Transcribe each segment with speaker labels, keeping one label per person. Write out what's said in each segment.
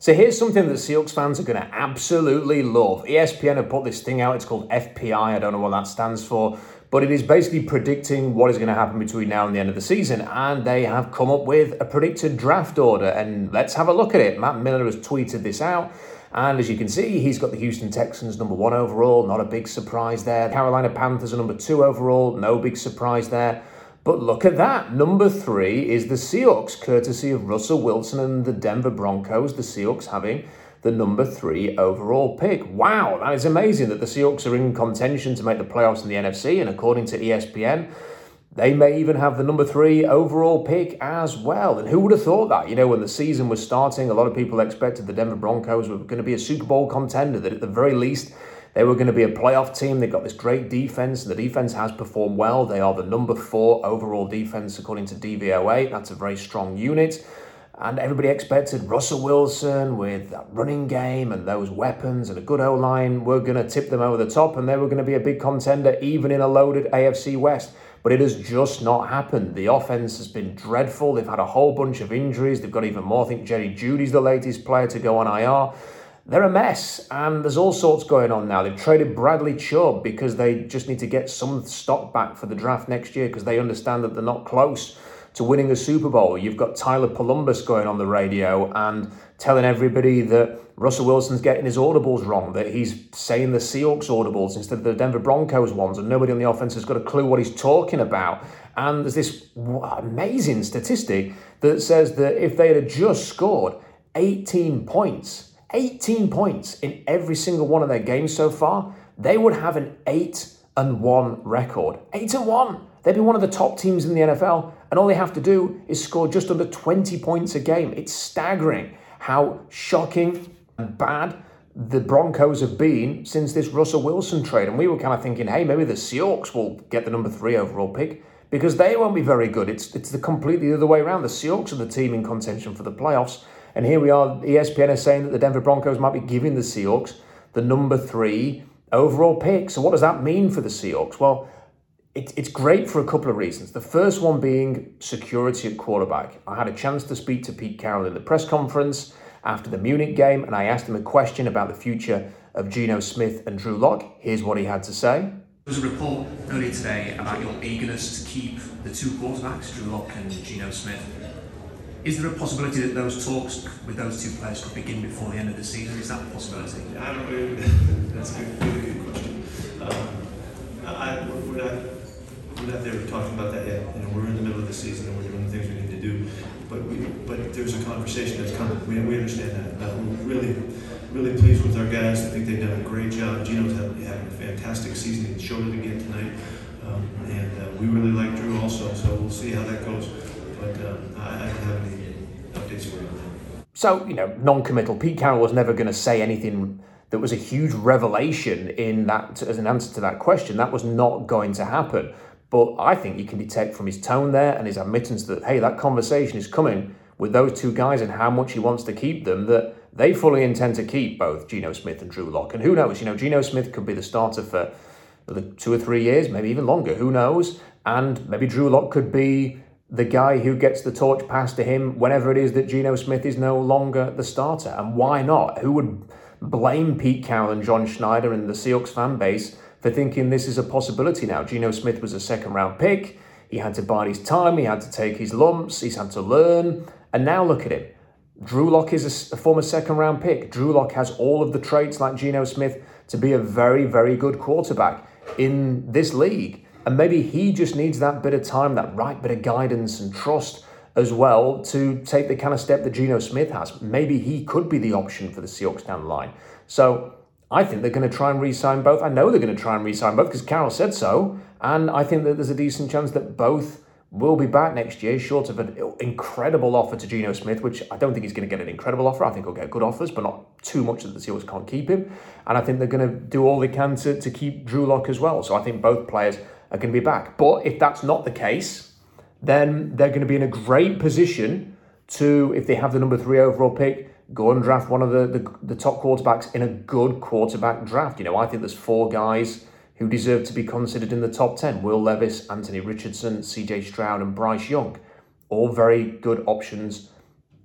Speaker 1: So here's something that Seahawks fans are going to absolutely love. ESPN have put this thing out. It's called FPI. I don't know what that stands for, but it is basically predicting what is going to happen between now and the end of the season. And they have come up with a predicted draft order. And let's have a look at it. Matt Miller has tweeted this out. And as you can see, he's got the Houston Texans number one overall. Not a big surprise there. Carolina Panthers are number two overall. No big surprise there. But look at that. Number three is the Seahawks, courtesy of Russell Wilson and the Denver Broncos. The Seahawks having the number three overall pick. Wow, that is amazing that the Seahawks are in contention to make the playoffs in the NFC. And according to ESPN, they may even have the number three overall pick as well. And who would have thought that? You know, when the season was starting, a lot of people expected the Denver Broncos were going to be a Super Bowl contender, that at the very least, they were going to be a playoff team. They've got this great defense. The defense has performed well. They are the number four overall defense according to DVOA. That's a very strong unit. And everybody expected Russell Wilson with that running game and those weapons and a good O line were going to tip them over the top and they were going to be a big contender even in a loaded AFC West. But it has just not happened. The offense has been dreadful. They've had a whole bunch of injuries. They've got even more. I think Jerry Jeudy's the latest player to go on IR they're a mess and there's all sorts going on now. They've traded Bradley Chubb because they just need to get some stock back for the draft next year because they understand that they're not close to winning a Super Bowl. You've got Tyler Polumbus going on the radio and telling everybody that Russell Wilson's getting his audibles wrong, that he's saying the Seahawks audibles instead of the Denver Broncos ones, and nobody on the offense has got a clue what he's talking about. And there's this amazing statistic that says that if they had just scored 18 points 18 points in every single one of their games so far, they would have an 8 and 1 record. 8 and 1. They'd be one of the top teams in the NFL, and all they have to do is score just under 20 points a game. It's staggering how shocking and bad the Broncos have been since this Russell Wilson trade. And we were kind of thinking, hey, maybe the Seahawks will get the number three overall pick because they won't be very good. It's it's the completely other way around. The Seahawks are the team in contention for the playoffs. And here we are, ESPN is saying that the Denver Broncos might be giving the Seahawks the number three overall pick. So, what does that mean for the Seahawks? Well, it, it's great for a couple of reasons. The first one being security at quarterback. I had a chance to speak to Pete Carroll in the press conference after the Munich game, and I asked him a question about the future of Geno Smith and Drew Lock. Here's what he had to say. There
Speaker 2: was a report earlier today about your eagerness to keep the two quarterbacks, Drew Lock and Geno Smith. Is there a possibility that those talks with those two players could begin before the end of the season? Is that a possibility?
Speaker 3: I don't really, that's a good, really good question. Um, I, we're not, we're not there talking about that yet. You know, we're in the middle of the season and we're doing the things we need to do. But we, but there's a conversation that's coming. We, we understand that. We're really, really pleased with our guys. I think they've done a great job. Geno's having, having a fantastic season. He showed it again tonight. Um, and uh, we really like Drew also. So we'll see how that goes but um.
Speaker 1: So, you know, non committal. Pete Carroll was never going to say anything that was a huge revelation in that as an answer to that question. That was not going to happen. But I think you can detect from his tone there and his admittance that, hey, that conversation is coming with those two guys and how much he wants to keep them that they fully intend to keep both Geno Smith and Drew Lock. And who knows, you know, Geno Smith could be the starter for the two or three years, maybe even longer. Who knows? And maybe Drew Lock could be the guy who gets the torch passed to him whenever it is that Geno Smith is no longer the starter. And why not? Who would blame Pete Carroll and John Schneider and the Seahawks fan base for thinking this is a possibility now? Geno Smith was a second round pick. He had to bide his time. He had to take his lumps. He's had to learn. And now look at him. Drew Lock is a, former second round pick. Drew Lock has all of the traits like Geno Smith to be a very, very good quarterback in this league. And maybe he just needs that bit of time, that right bit of guidance and trust as well to take the kind of step that Geno Smith has. Maybe he could be the option for the Seahawks down the line. So I think they're going to try and re sign both. I know they're going to try and re sign both because Carroll said so. And I think that there's a decent chance that both will be back next year, short of an incredible offer to Geno Smith, which I don't think he's going to get an incredible offer. I think he'll get good offers, but not too much that the Seahawks can't keep him. And I think they're going to do all they can to, to keep Drew Lock as well. So I think both players are going to be back. But if that's not the case, then they're going to be in a great position to, if they have the number three overall pick, go and draft one of the, the, the top quarterbacks in a good quarterback draft. You know, I think there's four guys who deserve to be considered in the top 10 Will Levis, Anthony Richardson, CJ Stroud, and Bryce Young. All very good options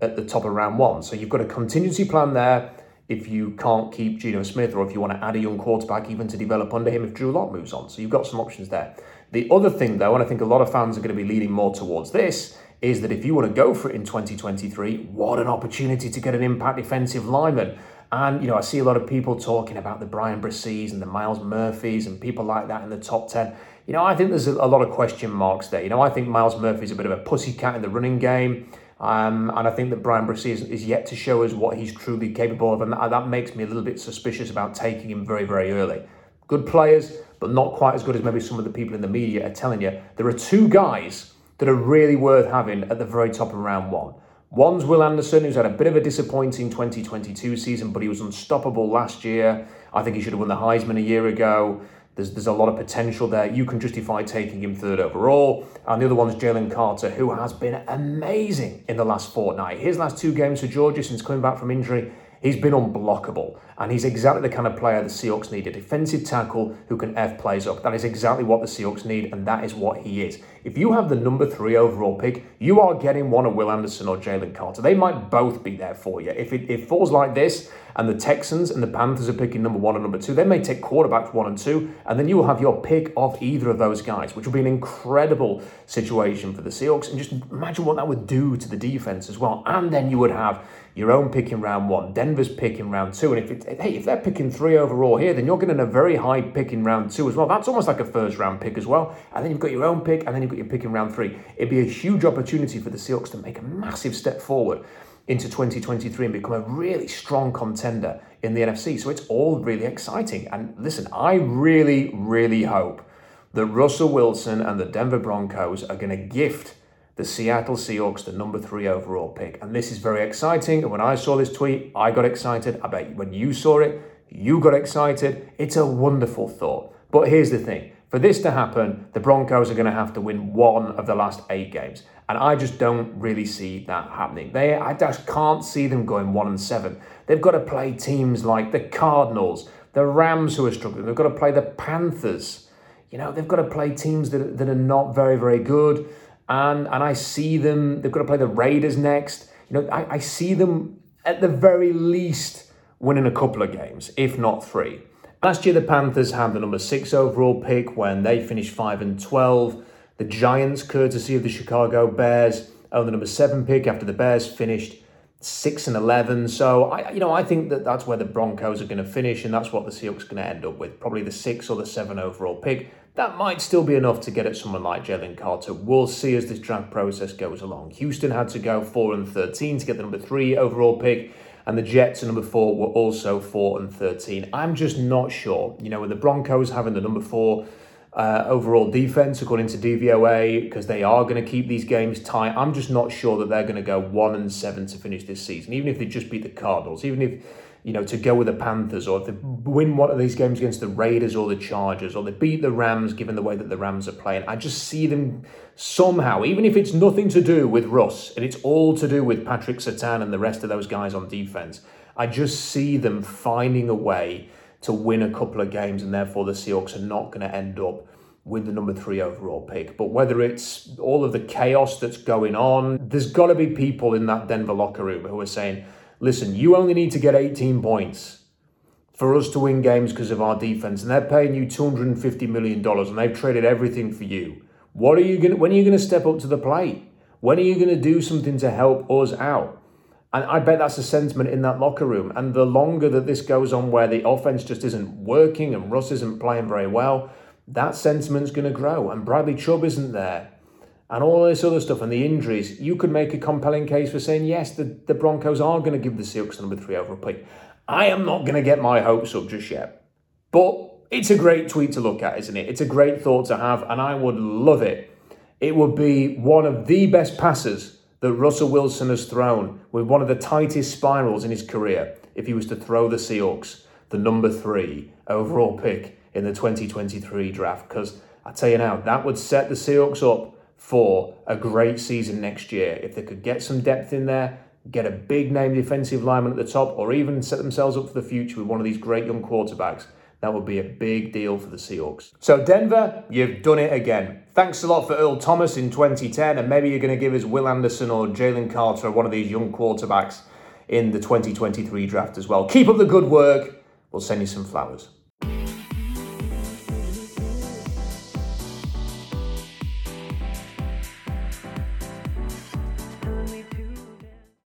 Speaker 1: at the top of round one. So you've got a contingency plan there if you can't keep Geno Smith or if you want to add a young quarterback even to develop under him if Drew Lock moves on. So you've got some options there. The other thing, though, and I think a lot of fans are going to be leaning more towards this, is that if you want to go for it in 2023, what an opportunity to get an impact defensive lineman. And, you know, I see a lot of people talking about the Bryan Bresees and the Myles Murphys and people like that in the top 10. You know, I think there's a lot of question marks there. You know, I think Myles Murphy's a bit of a pussycat in the running game. Um, and I think that Bryan Bresee is, is, yet to show us what he's truly capable of. And that, that makes me a little bit suspicious about taking him very, very early. Good players, but not quite as good as maybe some of the people in the media are telling you. There are two guys that are really worth having at the very top of round one. One's Will Anderson, who's had a bit of a disappointing 2022 season, but he was unstoppable last year. I think he should have won the Heisman a year ago. There's, there's a lot of potential there. You can justify taking him third overall. And the other one's Jalen Carter, who has been amazing in the last fortnight. His last two games for Georgia since coming back from injury He's been unblockable, and he's exactly the kind of player the Seahawks need a defensive tackle who can F plays up. That is exactly what the Seahawks need, and that is what he is. If you have the number three overall pick, you are getting one of Will Anderson or Jalen Carter. They might both be there for you. If it, it falls like this, and the Texans and the Panthers are picking number one and number two, they may take quarterbacks one and two, and then you will have your pick of either of those guys, which will be an incredible situation for the Seahawks. And just imagine what that would do to the defense as well. And then you would have your own pick in round one, Denver's pick in round two. And if it, hey, if they're picking three overall here, then you're getting a very high pick in round two as well. That's almost like a first round pick as well. And then you've got your own pick, and then you've got your pick in round three. It'd be a huge opportunity for the Seahawks to make a massive step forward into 2023 and become a really strong contender in the NFC. So it's all really exciting. And listen, I really, really hope that Russell Wilson and the Denver Broncos are going to gift the Seattle Seahawks the number three overall pick. And this is very exciting. And when I saw this tweet, I got excited. I bet when you saw it, you got excited. It's a wonderful thought. But here's the thing for this to happen, the Broncos are going to have to win one of the last eight games. And I just don't really see that happening. They, I just can't see them going one and seven. They've got to play teams like the Cardinals, the Rams who are struggling. They've got to play the Panthers. You know, they've got to play teams that, that are not very, very good and and I see them. They've got to play the Raiders next. You know, I, I see them at the very least winning a couple of games, if not three. Last year, the Panthers had the number six overall pick when they finished five and twelve. The Giants, courtesy of the Chicago Bears, owned the number seven pick after the Bears finished six and eleven. So I, you know, I think that that's where the Broncos are going to finish, and that's what the Seahawks are going to end up with, probably the six or the seven overall pick. That might still be enough to get at someone like Jalen Carter. We'll see as this draft process goes along. Houston had to go four and thirteen to get the number three overall pick. And the Jets at number four were also four and 13. I'm just not sure. You know, with the Broncos having the number four uh, overall defense, according to DVOA, because they are going to keep these games tight. I'm just not sure that they're going to go one and seven to finish this season, even if they just beat the Cardinals, even if you know to go with the Panthers, or if they win one of these games against the Raiders or the Chargers, or they beat the Rams, given the way that the Rams are playing. I just see them somehow, even if it's nothing to do with Russ and it's all to do with Patrick Surtain and the rest of those guys on defense. I just see them finding a way to win a couple of games, and therefore the Seahawks are not going to end up with the number three overall pick. But whether it's all of the chaos that's going on, there's got to be people in that Denver locker room who are saying, listen, you only need to get 18 points for us to win games because of our defense, and they're paying you $250 million and they've traded everything for you. What are you going when are you to step up to the plate? When are you to do something to help us out? And I bet that's a sentiment in that locker room. And the longer that this goes on, where the offense just isn't working and Russ isn't playing very well, that sentiment's to grow. And Bradley Chubb isn't there. And all this other stuff and the injuries, you could make a compelling case for saying, yes, the, the Broncos are going to give the Seahawks number three over a pick. I am not going to get my hopes up just yet. But it's a great tweet to look at, isn't it? It's a great thought to have, and I would love it. It would be one of the best passes that Russell Wilson has thrown with one of the tightest spirals in his career if he was to throw the Seahawks the number three overall pick in the 2023 draft. Because I tell you now, that would set the Seahawks up for a great season next year. If they could get some depth in there, get a big name defensive lineman at the top, or even set themselves up for the future with one of these great young quarterbacks, That would be a big deal for the Seahawks. So, Denver, you've done it again. Thanks a lot for Earl Thomas in 2010, and maybe you're going to give us Will Anderson or Jalen Carter one of these young quarterbacks in the 2023 draft as well. Keep up the good work. We'll send you some flowers.